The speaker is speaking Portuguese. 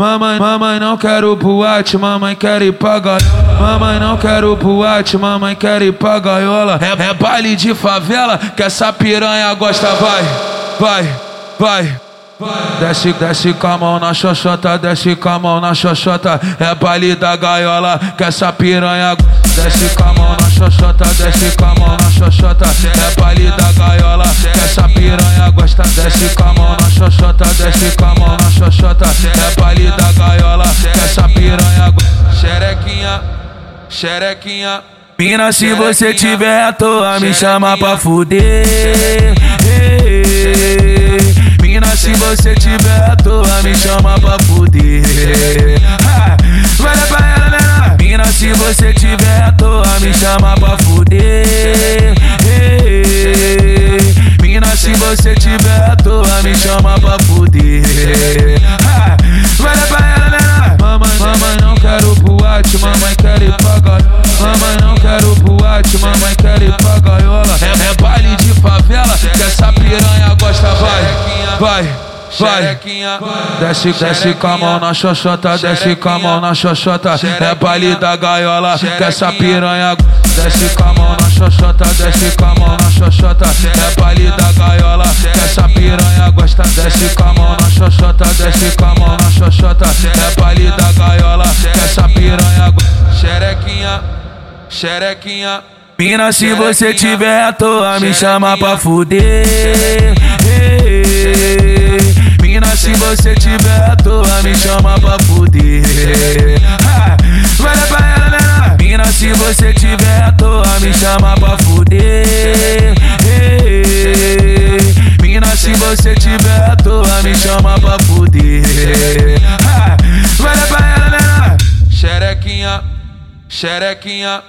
Mamãe, mamãe não quero boate, mamãe quer ir pra gaiola. Mamãe não quero boate, mamãe quer ir pra gaiola. É, é baile de favela que essa piranha gosta, vai, vai, vai. Desce, desce com a mão na xoxota, desce com a mão na xoxota. É baile da gaiola que essa piranha Desce com a mão na xoxota, desce com a mão na xoxota. É baile da gaiola que essa piranha gosta. Desce com a mão na xoxota, desce com a mão xoxota. É baile da gaiola essa piranha. Xerequinha, xerequinha. Mina, se você tiver à toa, me chama pra fuder. Mina, se você tiver à toa, me chama pra fuder. Vai pra você tiver à toa, me chama pra fuder. Vai pra ela, menor. Mamãe, mamãe não quero boate, mamãe quer ir pra gaiola. Mamãe não quero boate, mamãe quer ir pra gaiola. É, é baile de favela que essa piranha gosta, vai, vai. Vai, desce, desce com a mão na xoxota, desce com a mão na xoxota. É baile da gaiola que essa piranha. Desce com a mão na xoxota, desce com a mão na xoxota. É baile da gosta. Desce com a mão na xoxota, desce com a mão na xoxota. É baile da gaiola essa piranha. Xerequinha, xerequinha. Mina, se você tiver à toa, me chama pra fuder. Mina, se você tiver à toa, me chama pra fuder. Vai pra ela. Mina, se você tiver à toa, me chama pra fuder. Você tiver à toa, me chama pra fuder. Vai pra ela, menor. Xerequinha, xerequinha.